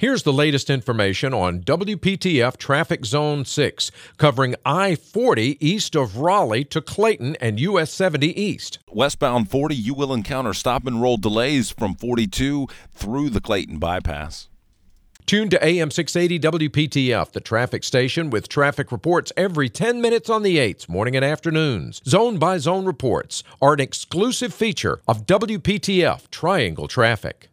Here's the latest information on WPTF Traffic Zone 6, covering I 40 east of Raleigh to Clayton and US 70 east. Westbound 40, you will encounter stop and roll delays from 42 through the Clayton bypass. Tune to AM 680 WPTF, the traffic station with traffic reports every 10 minutes on the 8s, morning and afternoons. Zone by zone reports are an exclusive feature of WPTF Triangle Traffic.